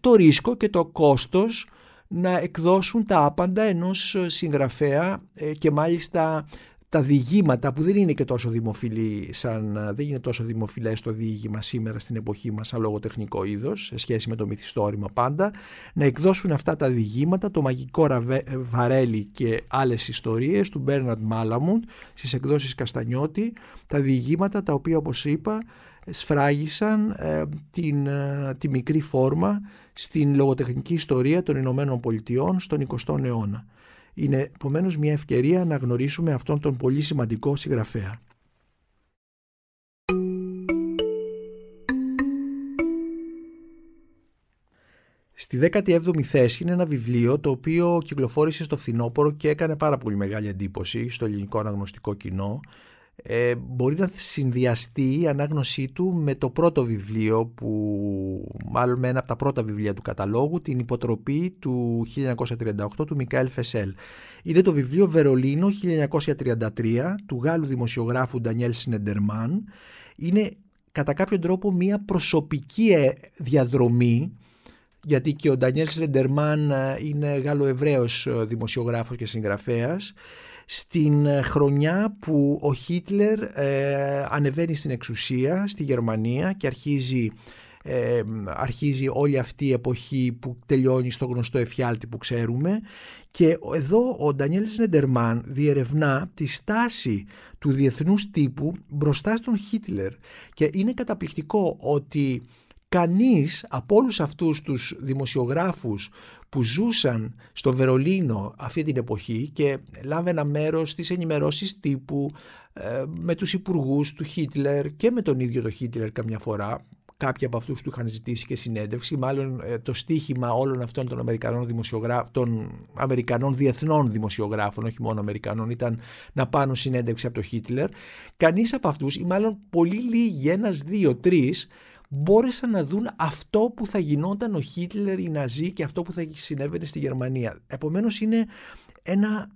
το ρίσκο και το κόστος να εκδώσουν τα άπαντα ενός συγγραφέα και μάλιστα τα διηγήματα που δεν είναι και τόσο δημοφιλή σαν, δεν είναι τόσο δημοφιλές το διήγημα σήμερα στην εποχή μας σαν λογοτεχνικό είδος σε σχέση με το μυθιστόρημα πάντα να εκδώσουν αυτά τα διηγήματα το μαγικό Βαρέλι και άλλες ιστορίες του Μπέρναντ Μάλαμουντ στις εκδόσεις Καστανιώτη τα διηγήματα τα οποία όπως είπα σφράγισαν ε, την, ε, τη μικρή φόρμα στην λογοτεχνική ιστορία των Ηνωμένων Πολιτειών στον 20ο αιώνα. Είναι επομένως μια ευκαιρία να γνωρίσουμε αυτόν τον πολύ σημαντικό συγγραφέα. Στη 17η θέση είναι ένα βιβλίο το οποίο κυκλοφόρησε στο φθινόπωρο και έκανε πάρα πολύ μεγάλη εντύπωση στο ελληνικό αναγνωστικό κοινό ε, μπορεί να συνδυαστεί η ανάγνωσή του με το πρώτο βιβλίο που μάλλον με ένα από τα πρώτα βιβλία του καταλόγου την υποτροπή του 1938 του Μικαέλ Φεσέλ. Είναι το βιβλίο Βερολίνο 1933 του Γάλλου δημοσιογράφου Ντανιέλ Σνεντερμάν είναι κατά κάποιο τρόπο μια προσωπική ε, διαδρομή γιατί και ο Ντανιέλ Σνεντερμάν ε, είναι Γάλλο-Εβραίος ε, δημοσιογράφος και συγγραφέας στην ε, χρονιά που ο Χίτλερ ε, ανεβαίνει στην εξουσία στη Γερμανία και αρχίζει, ε, αρχίζει όλη αυτή η εποχή που τελειώνει στο γνωστό εφιάλτη που ξέρουμε. Και εδώ ο Ντανιέλ Σνεντερμάν διερευνά τη στάση του διεθνούς τύπου μπροστά στον Χίτλερ. Και είναι καταπληκτικό ότι κανείς από όλους αυτούς τους δημοσιογράφους που ζούσαν στο Βερολίνο αυτή την εποχή και λάβαινα μέρος στις ενημερώσεις τύπου ε, με τους υπουργούς του Χίτλερ και με τον ίδιο τον Χίτλερ καμιά φορά. Κάποιοι από αυτούς του είχαν ζητήσει και συνέντευξη μάλλον ε, το στίχημα όλων αυτών των Αμερικανών, δημοσιογράφων, των Αμερικανών διεθνών δημοσιογράφων όχι μόνο Αμερικανών ήταν να πάρουν συνέντευξη από τον Χίτλερ. Κανείς από αυτούς ή μάλλον πολύ λίγοι ένας, δύο, τρεις μπόρεσαν να δουν αυτό που θα γινόταν ο Χίτλερ, οι Ναζί και αυτό που θα συνέβαινε στη Γερμανία. Επομένως είναι ένα,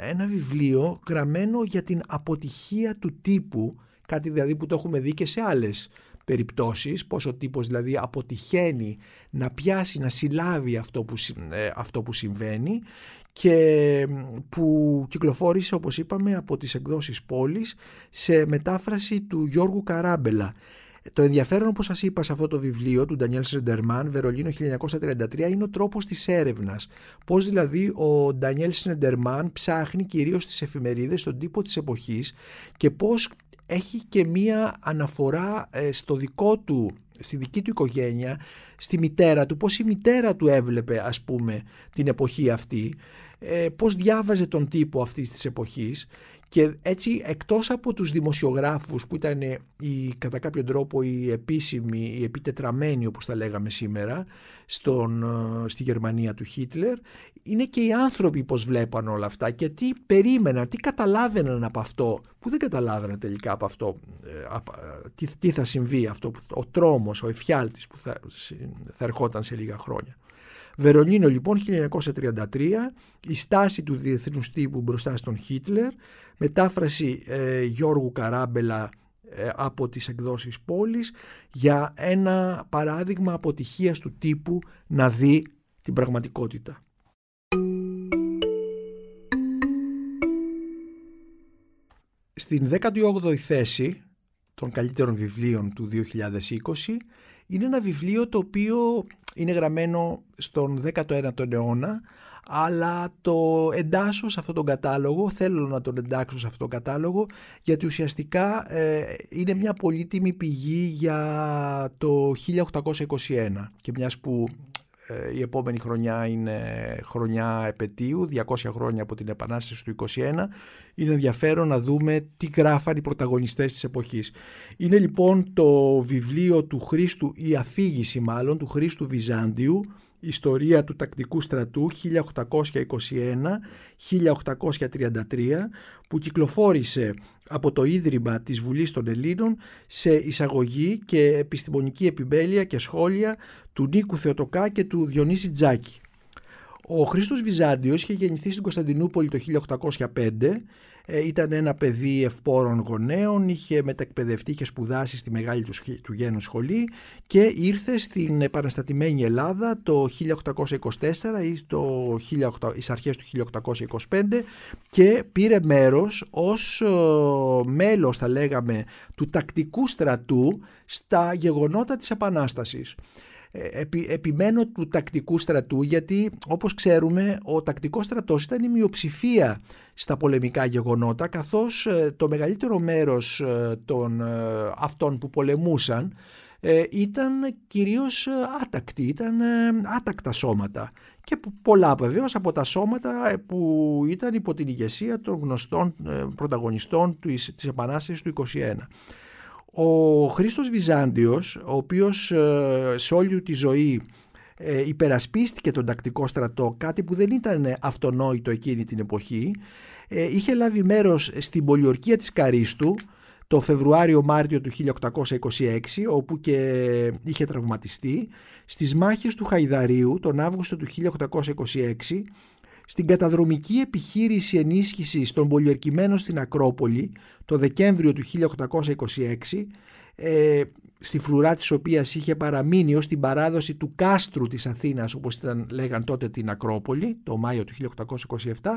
ένα βιβλίο γραμμένο για την αποτυχία του τύπου, κάτι δηλαδή που το έχουμε δει και σε άλλες περιπτώσεις, πως ο τύπος δηλαδή αποτυχαίνει να πιάσει, να συλλάβει αυτό που, ε, αυτό που συμβαίνει και που κυκλοφόρησε όπως είπαμε από τις εκδόσεις πόλης σε μετάφραση του Γιώργου Καράμπελα το ενδιαφέρον, όπως σας είπα, σε αυτό το βιβλίο του Ντανιέλ Σεντερμάν, Βερολίνο 1933, είναι ο τρόπος της έρευνας. Πώς δηλαδή ο Ντανιέλ Σεντερμάν ψάχνει κυρίως τις εφημερίδες, στον τύπο της εποχής και πώς έχει και μία αναφορά ε, στο δικό του, στη δική του οικογένεια, στη μητέρα του, πώς η μητέρα του έβλεπε ας πούμε την εποχή αυτή, ε, πώς διάβαζε τον τύπο αυτής της εποχής και έτσι εκτός από τους δημοσιογράφους που ήταν οι, κατά κάποιο τρόπο οι επίσημοι, οι επιτετραμένοι όπως τα λέγαμε σήμερα στον, ε, στη Γερμανία του Χίτλερ είναι και οι άνθρωποι πως βλέπαν όλα αυτά και τι περίμεναν, τι καταλάβαιναν από αυτό που δεν καταλάβαιναν τελικά από αυτό ε, τι, τι θα συμβεί αυτό, ο τρόμος, ο εφιάλτης που θα, θα ερχόταν σε λίγα χρόνια. Βερολίνο λοιπόν 1933, η στάση του διεθνούς τύπου μπροστά στον Χίτλερ, μετάφραση ε, Γιώργου Καράμπελα ε, από τις εκδόσεις πόλης για ένα παράδειγμα αποτυχίας του τύπου να δει την πραγματικότητα. Στην 18η θέση των καλύτερων βιβλίων του 2020 είναι ένα βιβλίο το οποίο είναι γραμμένο στον 19ο αιώνα αλλά το εντάσσω σε αυτόν τον κατάλογο, θέλω να τον εντάξω σε αυτόν τον κατάλογο γιατί ουσιαστικά ε, είναι μια πολύτιμη πηγή για το 1821 και μιας που η επόμενη χρονιά είναι χρονιά επαιτίου, 200 χρόνια από την Επανάσταση του 21. Είναι ενδιαφέρον να δούμε τι γράφαν οι πρωταγωνιστές της εποχής. Είναι λοιπόν το βιβλίο του Χρήστου, η αφήγηση μάλλον, του Χρήστου Βυζάντιου, Ιστορία του Τακτικού Στρατού 1821-1833 που κυκλοφόρησε από το Ίδρυμα της Βουλής των Ελλήνων σε εισαγωγή και επιστημονική επιμέλεια και σχόλια του Νίκου Θεοτοκά και του Διονύση Τζάκη. Ο Χρήστος Βυζάντιος είχε γεννηθεί στην Κωνσταντινούπολη το 1805 ε, ήταν ένα παιδί ευπόρων γονέων, είχε μετακπαιδευτεί και σπουδάσει στη μεγάλη του, του γένους σχολή και ήρθε στην επαναστατημένη Ελλάδα το 1824 ή το 18, εις αρχές του 1825 και πήρε μέρος ως ε, μέλος θα λέγαμε του τακτικού στρατού στα γεγονότα της Επανάστασης. Ε, επι, επιμένω του τακτικού στρατού γιατί όπως ξέρουμε ο τακτικός στρατός ήταν η μειοψηφία στα πολεμικά γεγονότα καθώς ε, το μεγαλύτερο μέρος ε, των αυτών που πολεμούσαν ήταν κυρίως άτακτοι, ήταν άτακτα σώματα και πολλά βεβαίως από τα σώματα που ήταν υπό την ηγεσία των γνωστών πρωταγωνιστών της Επανάστασης του 1921. Ο Χρήστος Βυζάντιος, ο οποίος ε, σε όλη τη ζωή ε, υπερασπίστηκε τον τακτικό στρατό, κάτι που δεν ήταν αυτονόητο εκείνη την εποχή, ε, είχε λάβει μέρος στην πολιορκία της Καρίστου το Φεβρουάριο-Μάρτιο του 1826, όπου και είχε τραυματιστεί, στις μάχες του Χαϊδαρίου τον Αύγουστο του 1826, στην καταδρομική επιχείρηση ενίσχυσης των πολιορκημένων στην Ακρόπολη το Δεκέμβριο του 1826 ε, στη φρουρά της οποίας είχε παραμείνει ως την παράδοση του κάστρου της Αθήνας όπως ήταν, λέγαν τότε την Ακρόπολη το Μάιο του 1827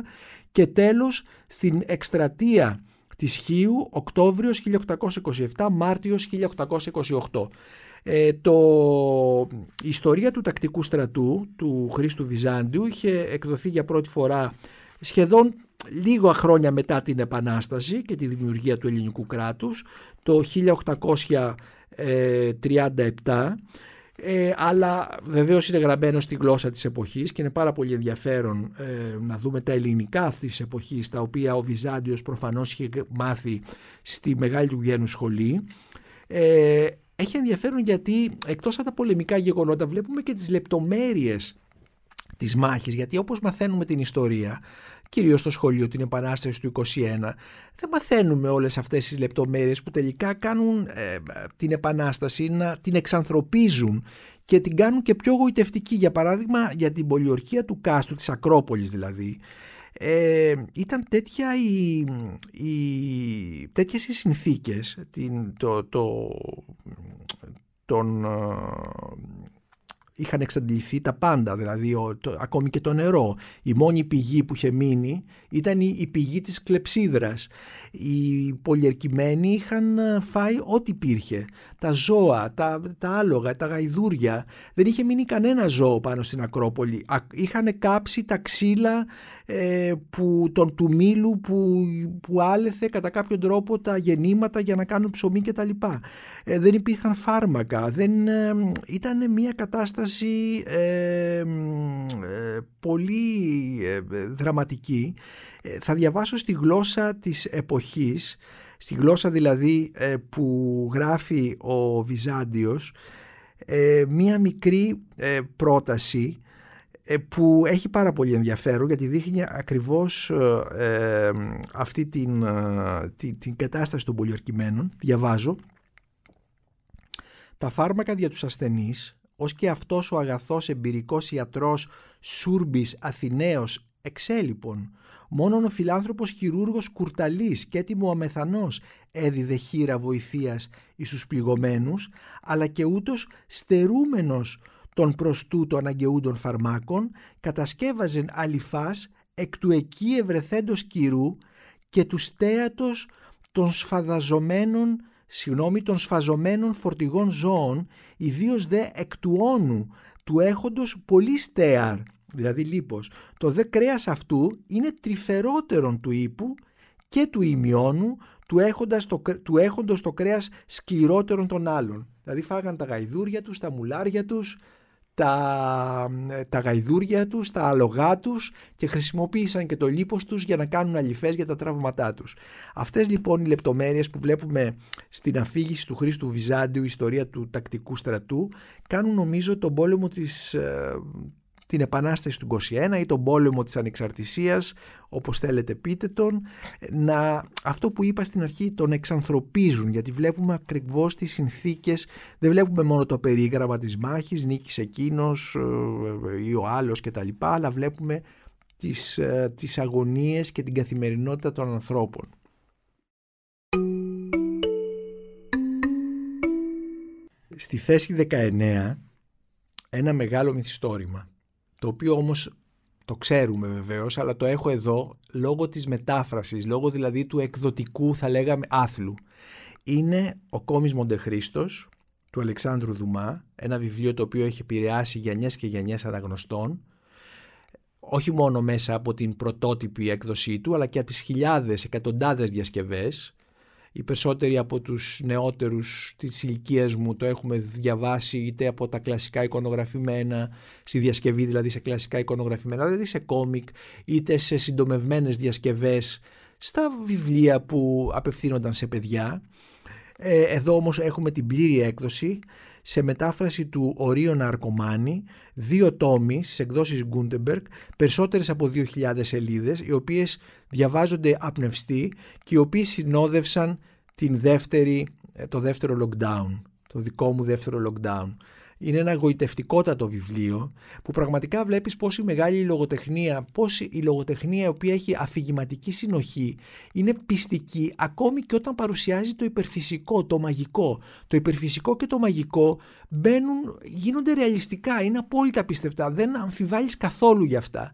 και τέλος στην εκστρατεία της Χίου Οκτώβριος 1827 Μάρτιος 1828 ε, το, η ιστορία του τακτικού στρατού του Χρήστου Βυζάντιου είχε εκδοθεί για πρώτη φορά σχεδόν λίγα χρόνια μετά την Επανάσταση και τη δημιουργία του ελληνικού κράτους το 1837 ε, αλλά βεβαίως είναι γραμμένο στη γλώσσα της εποχής και είναι πάρα πολύ ενδιαφέρον ε, να δούμε τα ελληνικά αυτής της εποχής τα οποία ο Βυζάντιος προφανώς είχε μάθει στη μεγάλη του γένου σχολή. Ε, έχει ενδιαφέρον γιατί εκτός από τα πολεμικά γεγονότα βλέπουμε και τις λεπτομέρειες της μάχης γιατί όπως μαθαίνουμε την ιστορία κυρίως στο σχολείο την Επανάσταση του 21 δεν μαθαίνουμε όλες αυτές τις λεπτομέρειες που τελικά κάνουν ε, την Επανάσταση να την εξανθρωπίζουν και την κάνουν και πιο γοητευτική. Για παράδειγμα για την πολιορκία του Κάστου της Ακρόπολης δηλαδή ε, ήταν τέτοια η, η, τέτοιες οι συνθήκες την, το, το, τον, ε, είχαν εξαντληθεί τα πάντα, δηλαδή ο, το, ακόμη και το νερό. Η μόνη πηγή που είχε μείνει ήταν η, η πηγή της κλεψίδρας. Οι πολιερκημένοι είχαν ε, φάει ό,τι υπήρχε. Τα ζώα, τα, τα άλογα, τα γαϊδούρια. Δεν είχε μείνει κανένα ζώο πάνω στην Ακρόπολη. Είχαν κάψει τα ξύλα ε, που, τον του μήλου που, που άλεθε κατά κάποιο τρόπο τα γεννήματα για να κάνουν ψωμί κτλ. Ε, δεν υπήρχαν φάρμακα. Δεν, ε, ήταν μια κατάσταση ε, ε, πολύ δραματική. Θα διαβάσω στη γλώσσα της εποχής, στη γλώσσα δηλαδή που γράφει ο Βυζάντιος, μία μικρή πρόταση ε, που έχει πάρα πολύ ενδιαφέρον γιατί δείχνει ακριβώς ε, ε αυτή την, ε, την, την κατάσταση των πολιορκημένων. Διαβάζω. Τα φάρμακα για τους ασθενείς, ως και αυτός ο αγαθός εμπειρικός ιατρός Σούρμπης Αθηναίος εξέλιπων, μόνον ο φιλάνθρωπος χειρούργος Κουρταλής και έτοιμο αμεθανός έδιδε χείρα βοηθείας εις τους πληγωμένους, αλλά και ούτως στερούμενος των προς τούτο αναγκαιούντων φαρμάκων, κατασκεύαζεν αλифάς εκ του εκεί ευρεθέντος κυρού και τους στέατος των σφαδαζομένων συγγνώμη, των σφαζομένων φορτηγών ζώων, ιδίως δε εκ του όνου, του έχοντος πολύς στέαρ, δηλαδή λίπος. Το δε κρέας αυτού είναι τρυφερότερον του ύπου και του ημιώνου, του, έχοντας το, του έχοντος το κρέας σκληρότερον των άλλων. Δηλαδή φάγαν τα γαϊδούρια τους, τα μουλάρια τους, τα, τα γαϊδούρια τους, τα άλογά τους και χρησιμοποίησαν και το λίπος τους για να κάνουν αλυφές για τα τραύματά τους. Αυτές λοιπόν οι λεπτομέρειες που βλέπουμε στην αφήγηση του Χρήστου Βυζάντιου, ιστορία του τακτικού στρατού, κάνουν νομίζω τον πόλεμο της, ε, την Επανάσταση του 21 ή τον πόλεμο της ανεξαρτησίας, όπως θέλετε πείτε τον, να, αυτό που είπα στην αρχή τον εξανθρωπίζουν γιατί βλέπουμε ακριβώς τις συνθήκες, δεν βλέπουμε μόνο το περίγραμμα της μάχης, νίκης εκείνος ε, ή ο άλλος κτλ. αλλά βλέπουμε τις, ε, τις αγωνίες και την καθημερινότητα των ανθρώπων. Στη θέση 19 ένα μεγάλο μυθιστόρημα το οποίο όμως το ξέρουμε βεβαίως, αλλά το έχω εδώ λόγω της μετάφρασης, λόγω δηλαδή του εκδοτικού θα λέγαμε άθλου. Είναι ο κόμις Μοντεχρίστος του Αλεξάνδρου Δουμά, ένα βιβλίο το οποίο έχει επηρεάσει γενιές και γενιές αναγνωστών, όχι μόνο μέσα από την πρωτότυπη έκδοσή του, αλλά και από τις χιλιάδες, εκατοντάδες διασκευές οι περισσότεροι από τους νεότερους της ηλικίας μου το έχουμε διαβάσει είτε από τα κλασικά εικονογραφημένα, στη διασκευή δηλαδή σε κλασικά εικονογραφημένα, δηλαδή σε κόμικ, είτε σε συντομευμένες διασκευές στα βιβλία που απευθύνονταν σε παιδιά. Ε, εδώ όμως έχουμε την πλήρη έκδοση σε μετάφραση του Ορίωνα Αρκομάνη, δύο τόμοι στις εκδόσεις Gutenberg, περισσότερες από 2.000 σελίδες, οι οποίες διαβάζονται απνευστοί και οι οποίοι συνόδευσαν την δεύτερη, ε, το δεύτερο lockdown, το δικό μου δεύτερο lockdown. Είναι ένα γοητευτικότατο βιβλίο που πραγματικά βλέπεις πόση μεγάλη η λογοτεχνία, πόση η λογοτεχνία η οποία έχει αφηγηματική συνοχή είναι πιστική ακόμη και όταν παρουσιάζει το υπερφυσικό, το μαγικό. Το υπερφυσικό και το μαγικό μπαίνουν, γίνονται ρεαλιστικά, είναι απόλυτα πιστευτά, δεν αμφιβάλλεις καθόλου για αυτά.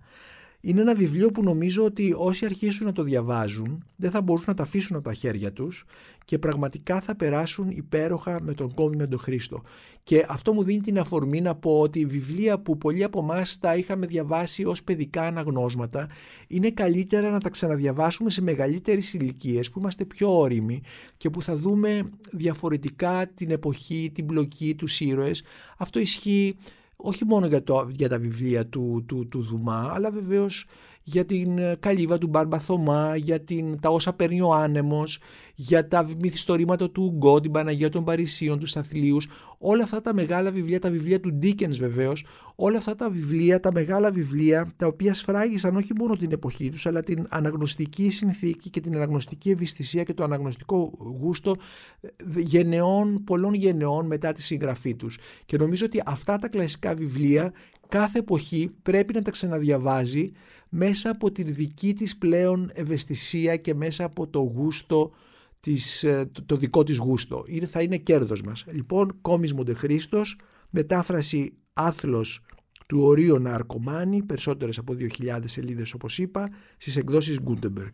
Είναι ένα βιβλίο που νομίζω ότι όσοι αρχίσουν να το διαβάζουν δεν θα μπορούν να τα αφήσουν από τα χέρια τους και πραγματικά θα περάσουν υπέροχα με τον κόμι με τον Χρήστο. Και αυτό μου δίνει την αφορμή να πω ότι βιβλία που πολλοί από εμάς τα είχαμε διαβάσει ως παιδικά αναγνώσματα είναι καλύτερα να τα ξαναδιαβάσουμε σε μεγαλύτερες ηλικίες που είμαστε πιο όριμοι και που θα δούμε διαφορετικά την εποχή, την πλοκή, τους ήρωες. Αυτό ισχύει όχι μόνο για, το, για τα βιβλία του, του, του Δουμά, αλλά βεβαίως για την ε, καλύβα του Μπάρμπα Θωμά, για την, τα όσα παίρνει ο άνεμος, για τα μυθιστορήματα του Γκό, την Παναγία των Παρισίων, τους Σταθλίους, όλα αυτά τα μεγάλα βιβλία, τα βιβλία του Ντίκενς βεβαίως, όλα αυτά τα βιβλία, τα μεγάλα βιβλία, τα οποία σφράγισαν όχι μόνο την εποχή τους, αλλά την αναγνωστική συνθήκη και την αναγνωστική ευαισθησία και το αναγνωστικό γούστο ε, γενεών, πολλών γενεών μετά τη συγγραφή τους. Και νομίζω ότι αυτά τα κλασικά βιβλία κάθε εποχή πρέπει να τα ξαναδιαβάζει μέσα από την δική της πλέον ευαισθησία και μέσα από το γούστο της, ε, το, δικό της γούστο. Είναι, θα είναι κέρδος μας. Λοιπόν, κόμις Μοντεχρίστος, μετάφραση άθλος του Ορίωνα Αρκομάνη, περισσότερες από 2.000 σελίδες όπως είπα, στις εκδόσεις Gutenberg.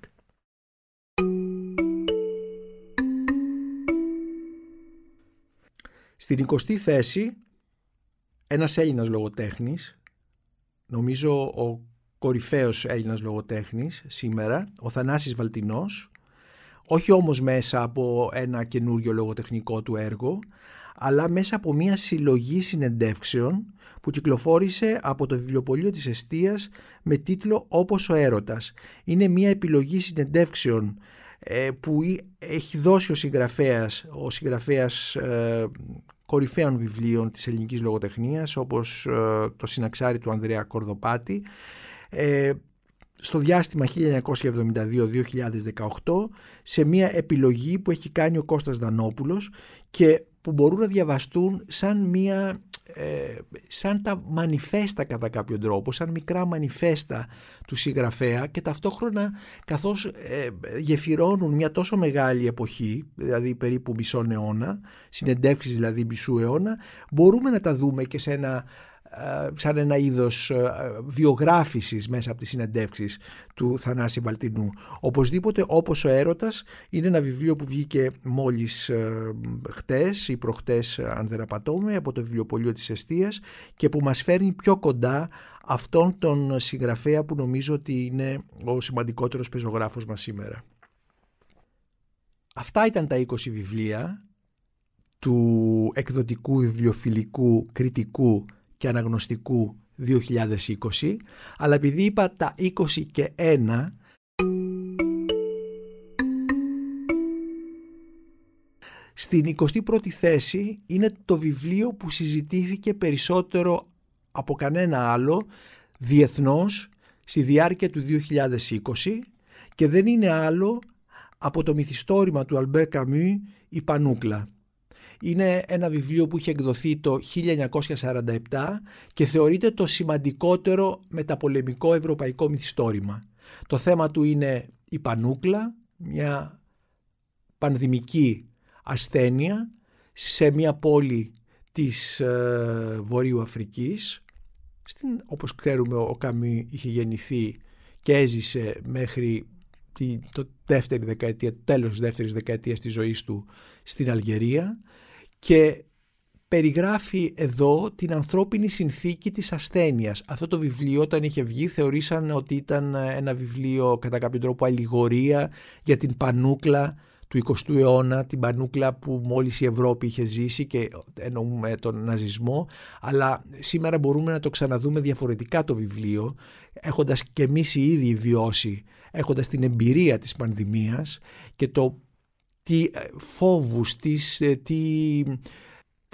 Στην 20η θέση, ένας Έλληνας λογοτέχνης, νομίζω ο κορυφαίος Έλληνας λογοτέχνης σήμερα, ο Θανάσης Βαλτινός, όχι όμως μέσα από ένα καινούριο λογοτεχνικό του έργο, αλλά μέσα από μια συλλογή συνεντεύξεων που κυκλοφόρησε από το βιβλιοπωλείο της Εστίας με τίτλο «Όπως ο έρωτας». Είναι μια επιλογή συνεντεύξεων ε, που έχει δώσει ο συγγραφέας, ο συγγραφέας ε, κορυφαίων βιβλίων της ελληνικής λογοτεχνίας όπως ε, το συναξάρι του Ανδρέα Κορδοπάτη στο διάστημα 1972-2018 σε μια επιλογή που έχει κάνει ο Κώστας Δανόπουλος και που μπορούν να διαβαστούν σαν μια ε, σαν τα μανιφέστα κατά κάποιο τρόπο, σαν μικρά μανιφέστα του συγγραφέα και ταυτόχρονα καθώς ε, γεφυρώνουν μια τόσο μεγάλη εποχή, δηλαδή περίπου μισό αιώνα, συνεντεύξεις δηλαδή μισού αιώνα, μπορούμε να τα δούμε και σε ένα ε, σαν ένα είδος ε, βιογράφησης μέσα από τις συνεντεύξεις του Θανάση Βαλτινού. Οπωσδήποτε όπως ο έρωτας είναι ένα βιβλίο που βγήκε μόλις ε, χτες ή προχτές αν δεν απατώμε από το βιβλιοπωλείο της Εστίας και που μας φέρνει πιο κοντά αυτόν τον συγγραφέα που νομίζω ότι είναι ο σημαντικότερος πεζογράφος μας σήμερα. Αυτά ήταν τα 20 βιβλία του εκδοτικού βιβλιοφιλικού κριτικού και αναγνωστικού 2020, αλλά επειδή είπα τα 20 και 1, Στην 21η θέση είναι το βιβλίο που συζητήθηκε περισσότερο από κανένα άλλο διεθνώς στη διάρκεια του 2020 και δεν είναι άλλο από το μυθιστόρημα του Αλμπέρ Καμί «Η Πανούκλα». Είναι ένα βιβλίο που είχε εκδοθεί το 1947 και θεωρείται το σημαντικότερο μεταπολεμικό ευρωπαϊκό μυθιστόρημα. Το θέμα του είναι η Πανούκλα, μια πανδημική ασθένεια σε μια πόλη της ε, Βορείου Αφρικής. Στην, όπως ξέρουμε ο Καμί είχε γεννηθεί και έζησε μέχρι τη, το δεύτερη δεκαετία, το τέλος της δεύτερης δεκαετίας της ζωής του στην Αλγερία και περιγράφει εδώ την ανθρώπινη συνθήκη της ασθένειας. Αυτό το βιβλίο όταν είχε βγει θεωρήσαν ότι ήταν ένα βιβλίο κατά κάποιο τρόπο αλληγορία για την πανούκλα του 20ου αιώνα, την πανούκλα που μόλις η Ευρώπη είχε ζήσει και εννοούμε τον ναζισμό, αλλά σήμερα μπορούμε να το ξαναδούμε διαφορετικά το βιβλίο, έχοντας και εμείς οι ίδιοι βιώσει, έχοντας την εμπειρία της πανδημίας και το τι ε, φόβους, ε, τι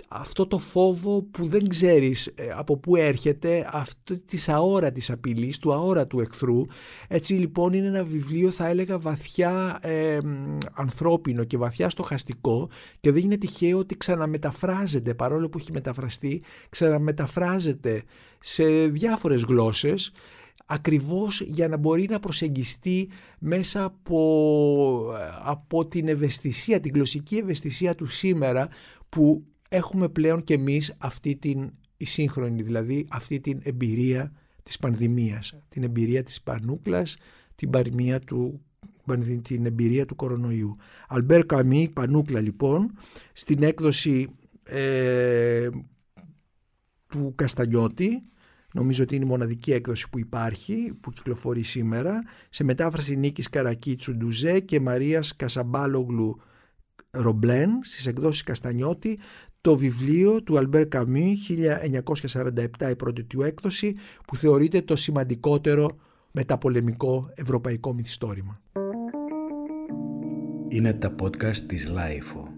αυτό το φόβο που δεν ξέρεις ε, από πού έρχεται, αυτό της αόρατης απειλής, του αόρατου εχθρού. Έτσι λοιπόν είναι ένα βιβλίο θα έλεγα βαθιά ανθρώπινο και βαθιά στοχαστικό και δεν είναι τυχαίο ότι ξαναμεταφράζεται παρόλο που έχει μεταφραστεί, ξαναμεταφράζεται σε διάφορες γλώσσες ακριβώς για να μπορεί να προσεγγιστεί μέσα από, ε, από την ευαισθησία, την γλωσσική ευαισθησία του σήμερα που έχουμε πλέον και εμείς αυτή την η σύγχρονη, δηλαδή αυτή την εμπειρία της πανδημίας, την εμπειρία της πανούκλας, την, παροιμία του, την εμπειρία του κορονοϊού. Αλμπέρ Καμίς, πανούκλα λοιπόν, στην έκδοση ε, του Καστανιώτη, νομίζω ότι είναι η μοναδική έκδοση που υπάρχει, που κυκλοφορεί σήμερα, σε μετάφραση Νίκης Καρακίτσου Ντουζέ και Μαρίας Κασαμπάλογλου Ρομπλέν στις εκδόσεις Καστανιώτη το βιβλίο του Αλμπέρ Καμί 1947 η πρώτη του έκδοση που θεωρείται το σημαντικότερο μεταπολεμικό ευρωπαϊκό μυθιστόρημα. Είναι τα podcast της Λάιφο.